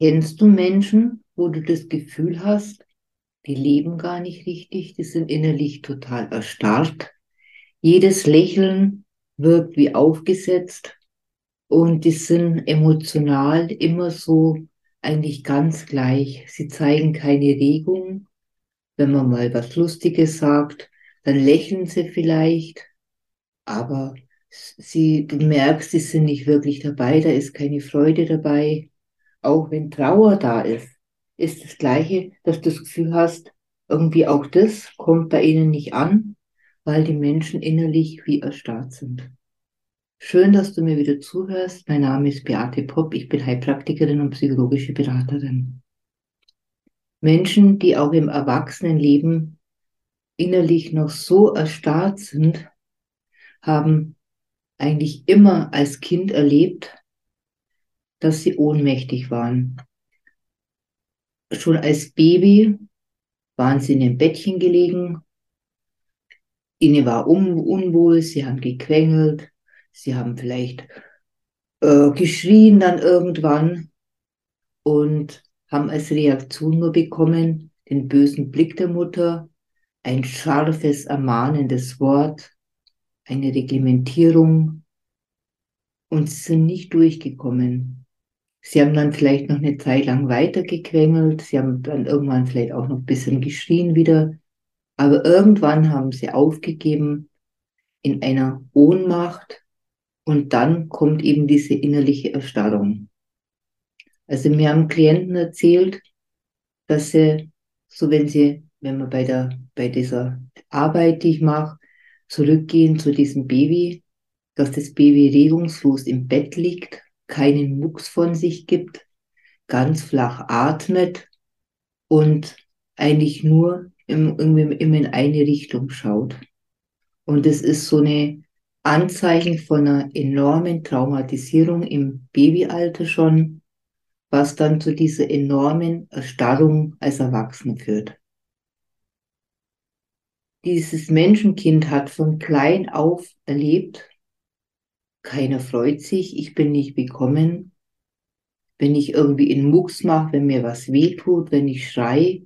Kennst du Menschen, wo du das Gefühl hast, die leben gar nicht richtig, die sind innerlich total erstarrt. Jedes Lächeln wirkt wie aufgesetzt und die sind emotional immer so eigentlich ganz gleich. Sie zeigen keine Regung. Wenn man mal was Lustiges sagt, dann lächeln sie vielleicht, aber sie, du merkst, sie sind nicht wirklich dabei, da ist keine Freude dabei. Auch wenn Trauer da ist, ist das Gleiche, dass du das Gefühl hast, irgendwie auch das kommt bei ihnen nicht an, weil die Menschen innerlich wie erstarrt sind. Schön, dass du mir wieder zuhörst. Mein Name ist Beate Popp. Ich bin Heilpraktikerin und psychologische Beraterin. Menschen, die auch im Erwachsenenleben innerlich noch so erstarrt sind, haben eigentlich immer als Kind erlebt, dass sie ohnmächtig waren. Schon als Baby waren sie in dem Bettchen gelegen. Ihnen war un unwohl, sie haben gequengelt, sie haben vielleicht äh, geschrien dann irgendwann und haben als Reaktion nur bekommen den bösen Blick der Mutter, ein scharfes, ermahnendes Wort, eine Reglementierung und sie sind nicht durchgekommen. Sie haben dann vielleicht noch eine Zeit lang weitergequengelt, sie haben dann irgendwann vielleicht auch noch ein bisschen geschrien wieder, aber irgendwann haben sie aufgegeben in einer Ohnmacht und dann kommt eben diese innerliche Erstarrung. Also mir haben Klienten erzählt, dass sie, so wenn sie, wenn wir bei der, bei dieser Arbeit, die ich mache, zurückgehen zu diesem Baby, dass das Baby regungslos im Bett liegt keinen Mucks von sich gibt, ganz flach atmet und eigentlich nur irgendwie immer in eine Richtung schaut. Und es ist so eine Anzeichen von einer enormen Traumatisierung im Babyalter schon, was dann zu dieser enormen Erstarrung als Erwachsener führt. Dieses Menschenkind hat von klein auf erlebt, keiner freut sich, ich bin nicht bekommen. Wenn ich irgendwie in Mucks mache, wenn mir was wehtut, wenn ich schrei,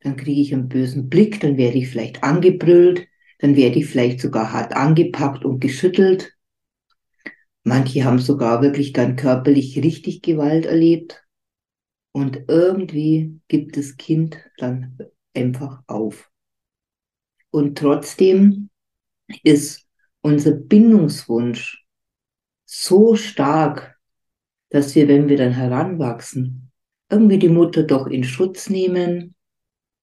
dann kriege ich einen bösen Blick, dann werde ich vielleicht angebrüllt, dann werde ich vielleicht sogar hart angepackt und geschüttelt. Manche haben sogar wirklich dann körperlich richtig Gewalt erlebt. Und irgendwie gibt das Kind dann einfach auf. Und trotzdem ist unser Bindungswunsch so stark, dass wir, wenn wir dann heranwachsen, irgendwie die Mutter doch in Schutz nehmen,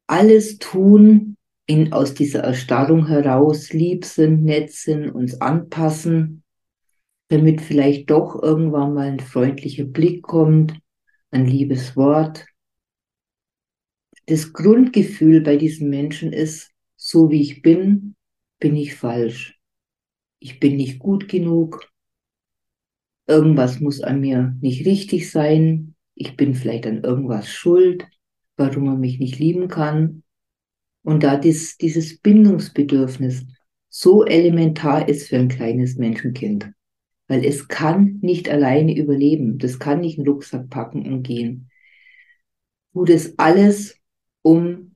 alles tun, in, aus dieser Erstarrung heraus lieb sind, nett sind, uns anpassen, damit vielleicht doch irgendwann mal ein freundlicher Blick kommt, ein liebes Wort. Das Grundgefühl bei diesen Menschen ist, so wie ich bin, bin ich falsch. Ich bin nicht gut genug, irgendwas muss an mir nicht richtig sein, ich bin vielleicht an irgendwas schuld, warum man mich nicht lieben kann. Und da dies, dieses Bindungsbedürfnis so elementar ist für ein kleines Menschenkind, weil es kann nicht alleine überleben, das kann nicht einen Rucksack packen und gehen. Tut es alles, um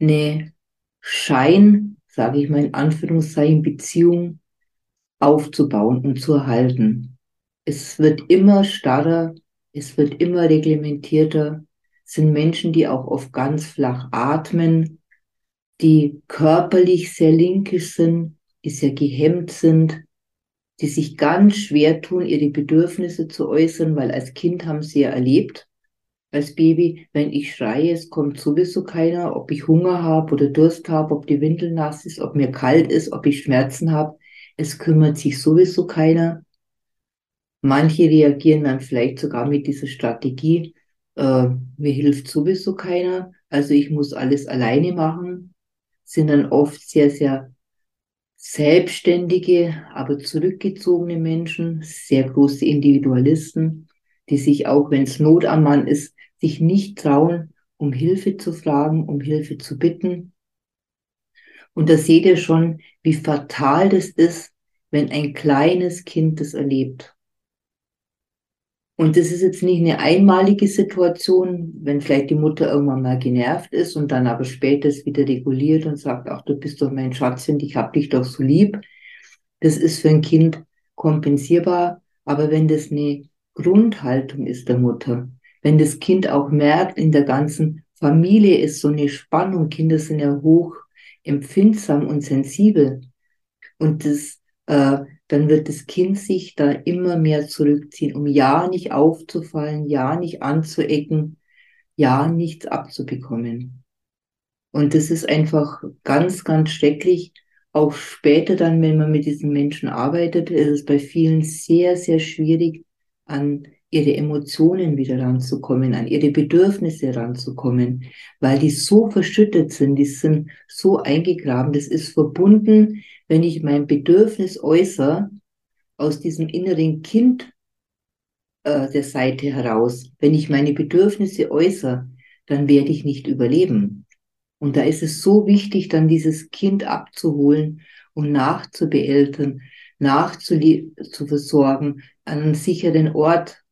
eine Schein, sage ich mal in Anführungszeichen, Beziehung aufzubauen und zu erhalten es wird immer starrer, es wird immer reglementierter. Es sind Menschen, die auch oft ganz flach atmen, die körperlich sehr linkisch sind, die sehr gehemmt sind, die sich ganz schwer tun, ihre Bedürfnisse zu äußern, weil als Kind haben sie ja erlebt, als Baby, wenn ich schreie, es kommt sowieso keiner, ob ich Hunger habe oder Durst habe, ob die Windel nass ist, ob mir kalt ist, ob ich Schmerzen habe. Es kümmert sich sowieso keiner. Manche reagieren dann vielleicht sogar mit dieser Strategie, äh, mir hilft sowieso keiner, also ich muss alles alleine machen, sind dann oft sehr, sehr selbstständige, aber zurückgezogene Menschen, sehr große Individualisten, die sich auch, wenn es Not am Mann ist, sich nicht trauen, um Hilfe zu fragen, um Hilfe zu bitten. Und da seht ihr schon, wie fatal das ist, wenn ein kleines Kind das erlebt. Und das ist jetzt nicht eine einmalige Situation, wenn vielleicht die Mutter irgendwann mal genervt ist und dann aber später es wieder reguliert und sagt, ach, du bist doch mein Schatzchen, ich hab dich doch so lieb. Das ist für ein Kind kompensierbar. Aber wenn das eine Grundhaltung ist der Mutter, wenn das Kind auch merkt, in der ganzen Familie ist so eine Spannung, Kinder sind ja hoch empfindsam und sensibel. Und das äh, dann wird das Kind sich da immer mehr zurückziehen, um ja nicht aufzufallen, ja nicht anzuecken, ja nichts abzubekommen. Und das ist einfach ganz, ganz schrecklich. Auch später dann, wenn man mit diesen Menschen arbeitet, ist es bei vielen sehr, sehr schwierig, an ihre Emotionen wieder ranzukommen, an ihre Bedürfnisse ranzukommen, weil die so verschüttet sind, die sind so eingegraben. Das ist verbunden, wenn ich mein Bedürfnis äußere, aus diesem inneren Kind äh, der Seite heraus. Wenn ich meine Bedürfnisse äußere, dann werde ich nicht überleben. Und da ist es so wichtig, dann dieses Kind abzuholen und nachzubeeltern, nachzuversorgen, an einen sicheren Ort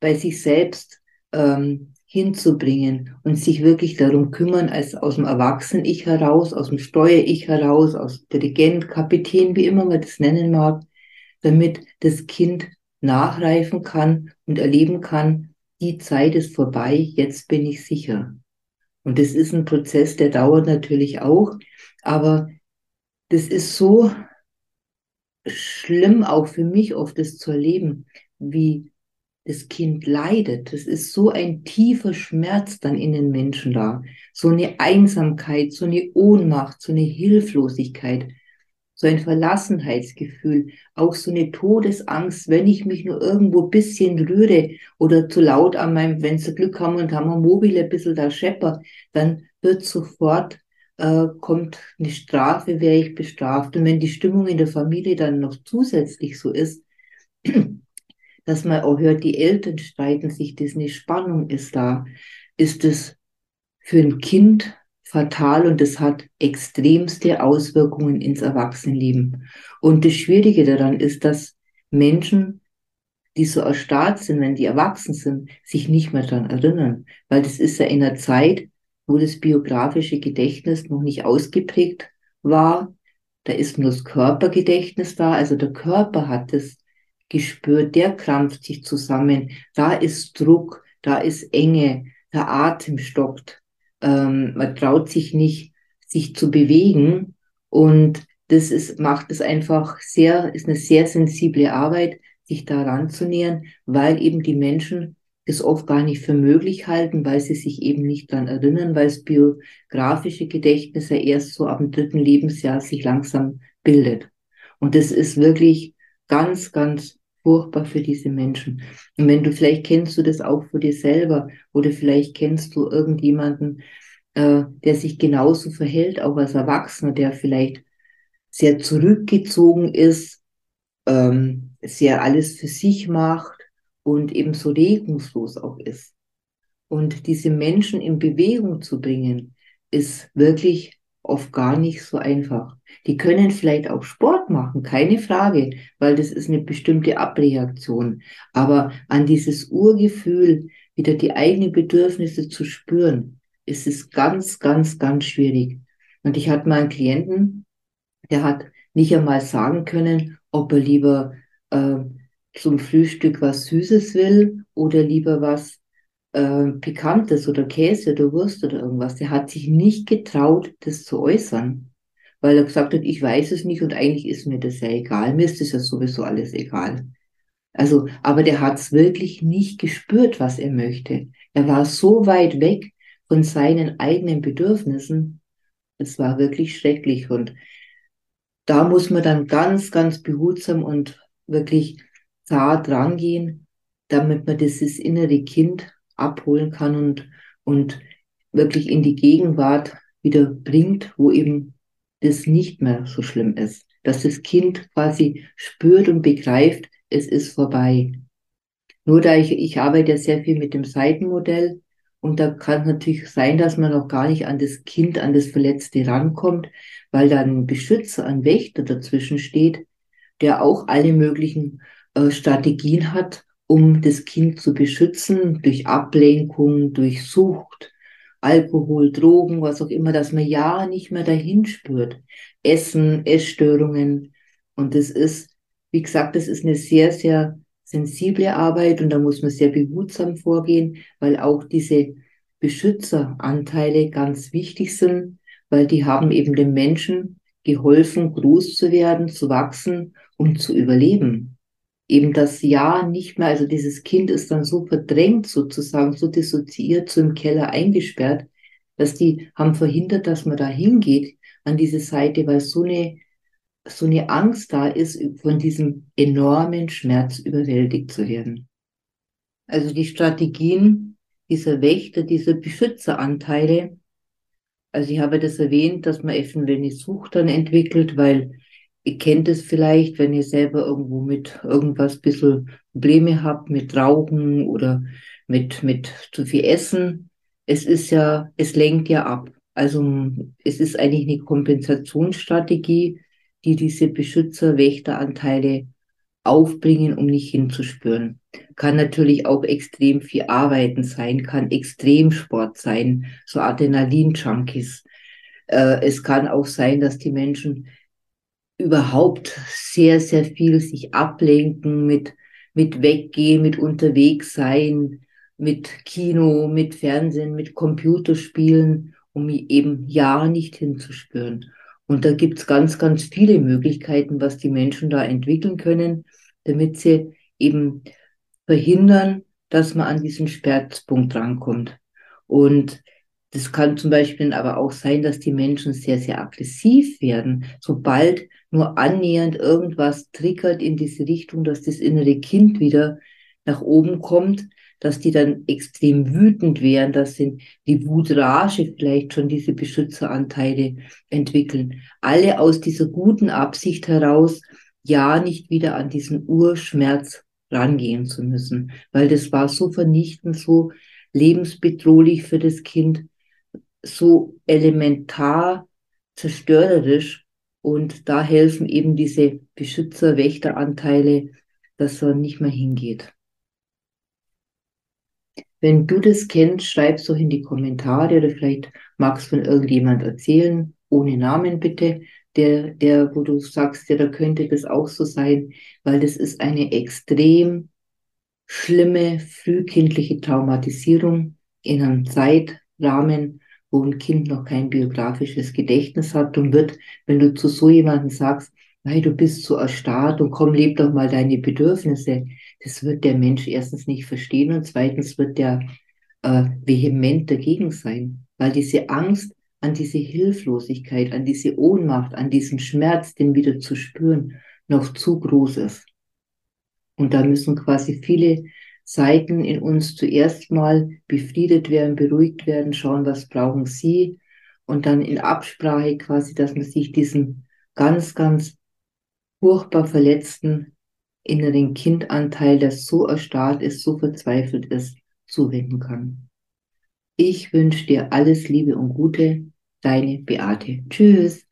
bei sich selbst ähm, hinzubringen und sich wirklich darum kümmern, als aus dem Erwachsenen-Ich heraus, aus dem Steuer-Ich heraus, aus Dirigent, Kapitän, wie immer man das nennen mag, damit das Kind nachreifen kann und erleben kann, die Zeit ist vorbei, jetzt bin ich sicher. Und das ist ein Prozess, der dauert natürlich auch, aber das ist so schlimm auch für mich oft das zu erleben, wie das Kind leidet. Das ist so ein tiefer Schmerz dann in den Menschen da. So eine Einsamkeit, so eine Ohnmacht, so eine Hilflosigkeit, so ein Verlassenheitsgefühl, auch so eine Todesangst, wenn ich mich nur irgendwo bisschen rühre oder zu laut an meinem, wenn sie Glück haben und haben ein Mobil ein bisschen da schepper, dann wird sofort äh, kommt eine Strafe, wäre ich bestraft. Und wenn die Stimmung in der Familie dann noch zusätzlich so ist, dass man auch hört, die Eltern streiten sich, dass eine Spannung ist da, ist es für ein Kind fatal und es hat extremste Auswirkungen ins Erwachsenenleben. Und das Schwierige daran ist, dass Menschen, die so erstarrt sind, wenn die erwachsen sind, sich nicht mehr daran erinnern. Weil das ist ja in einer Zeit, wo das biografische Gedächtnis noch nicht ausgeprägt war. Da ist nur das Körpergedächtnis da. Also der Körper hat es gespürt, der krampft sich zusammen, da ist Druck, da ist Enge, der Atem stockt, ähm, man traut sich nicht, sich zu bewegen. Und das ist, macht es einfach sehr, ist eine sehr sensible Arbeit, sich daran zu nähern, weil eben die Menschen es oft gar nicht für möglich halten, weil sie sich eben nicht daran erinnern, weil das biografische Gedächtnis ja erst so ab dem dritten Lebensjahr sich langsam bildet. Und das ist wirklich ganz, ganz furchtbar für diese Menschen. Und wenn du vielleicht kennst du das auch für dir selber oder vielleicht kennst du irgendjemanden, äh, der sich genauso verhält, auch als Erwachsener, der vielleicht sehr zurückgezogen ist, ähm, sehr alles für sich macht und eben so regungslos auch ist. Und diese Menschen in Bewegung zu bringen, ist wirklich oft gar nicht so einfach. Die können vielleicht auch Sport machen, keine Frage, weil das ist eine bestimmte Abreaktion. Aber an dieses Urgefühl, wieder die eigenen Bedürfnisse zu spüren, ist es ganz, ganz, ganz schwierig. Und ich hatte mal einen Klienten, der hat nicht einmal sagen können, ob er lieber äh, zum Frühstück was Süßes will oder lieber was äh, Pikantes oder Käse oder Wurst oder irgendwas. Der hat sich nicht getraut, das zu äußern, weil er gesagt hat, ich weiß es nicht und eigentlich ist mir das ja egal. Mir ist das ja sowieso alles egal. Also, aber der hat es wirklich nicht gespürt, was er möchte. Er war so weit weg von seinen eigenen Bedürfnissen. Es war wirklich schrecklich und da muss man dann ganz, ganz behutsam und wirklich zart rangehen, damit man dieses innere Kind abholen kann und, und wirklich in die Gegenwart wieder bringt, wo eben das nicht mehr so schlimm ist. Dass das Kind quasi spürt und begreift, es ist vorbei. Nur da ich, ich arbeite ja sehr viel mit dem Seitenmodell und da kann es natürlich sein, dass man noch gar nicht an das Kind, an das Verletzte rankommt, weil da ein Beschützer, ein Wächter dazwischen steht, der auch alle möglichen äh, Strategien hat, um das Kind zu beschützen durch Ablenkung, durch Sucht, Alkohol, Drogen, was auch immer, dass man ja nicht mehr dahin spürt. Essen, Essstörungen. Und das ist, wie gesagt, das ist eine sehr, sehr sensible Arbeit und da muss man sehr behutsam vorgehen, weil auch diese Beschützeranteile ganz wichtig sind, weil die haben eben dem Menschen geholfen, groß zu werden, zu wachsen und zu überleben. Eben das Ja nicht mehr, also dieses Kind ist dann so verdrängt sozusagen, so dissoziiert, so im Keller eingesperrt, dass die haben verhindert, dass man da hingeht an diese Seite, weil so eine so eine Angst da ist, von diesem enormen Schmerz überwältigt zu werden. Also die Strategien dieser Wächter, dieser Beschützeranteile, also ich habe das erwähnt, dass man eventuell eine Sucht dann entwickelt, weil ihr kennt es vielleicht, wenn ihr selber irgendwo mit irgendwas bisschen Probleme habt, mit Rauchen oder mit, mit zu viel Essen. Es ist ja, es lenkt ja ab. Also es ist eigentlich eine Kompensationsstrategie, die diese Beschützer-Wächteranteile aufbringen, um nicht hinzuspüren. Kann natürlich auch extrem viel Arbeiten sein, kann Extremsport sein, so Adrenalin-Junkies. Äh, es kann auch sein, dass die Menschen überhaupt sehr, sehr viel sich ablenken mit, mit Weggehen, mit unterwegs sein, mit Kino, mit Fernsehen, mit Computerspielen, um eben ja nicht hinzuspüren. Und da gibt's ganz, ganz viele Möglichkeiten, was die Menschen da entwickeln können, damit sie eben verhindern, dass man an diesen Sperrpunkt rankommt. Und das kann zum Beispiel aber auch sein, dass die Menschen sehr, sehr aggressiv werden, sobald nur annähernd irgendwas triggert in diese Richtung, dass das innere Kind wieder nach oben kommt, dass die dann extrem wütend wären, dass sie die Wutrage vielleicht schon diese Beschützeranteile entwickeln. Alle aus dieser guten Absicht heraus, ja nicht wieder an diesen Urschmerz rangehen zu müssen, weil das war so vernichtend, so lebensbedrohlich für das Kind, so elementar zerstörerisch und da helfen eben diese Beschützer-Wächteranteile, dass er nicht mehr hingeht. Wenn du das kennst, schreib es doch in die Kommentare oder vielleicht magst du von irgendjemand erzählen, ohne Namen bitte, der, der, wo du sagst, ja, da könnte das auch so sein, weil das ist eine extrem schlimme frühkindliche Traumatisierung in einem Zeitrahmen, wo ein Kind noch kein biografisches Gedächtnis hat und wird, wenn du zu so jemandem sagst, hey, du bist so erstarrt und komm, leb doch mal deine Bedürfnisse, das wird der Mensch erstens nicht verstehen und zweitens wird der äh, vehement dagegen sein, weil diese Angst an diese Hilflosigkeit, an diese Ohnmacht, an diesen Schmerz, den wieder zu spüren, noch zu groß ist. Und da müssen quasi viele Seiten in uns zuerst mal befriedet werden, beruhigt werden, schauen, was brauchen sie und dann in Absprache quasi, dass man sich diesen ganz, ganz furchtbar verletzten inneren Kindanteil, der so erstarrt ist, so verzweifelt ist, zuwenden kann. Ich wünsche dir alles Liebe und Gute, deine Beate. Tschüss.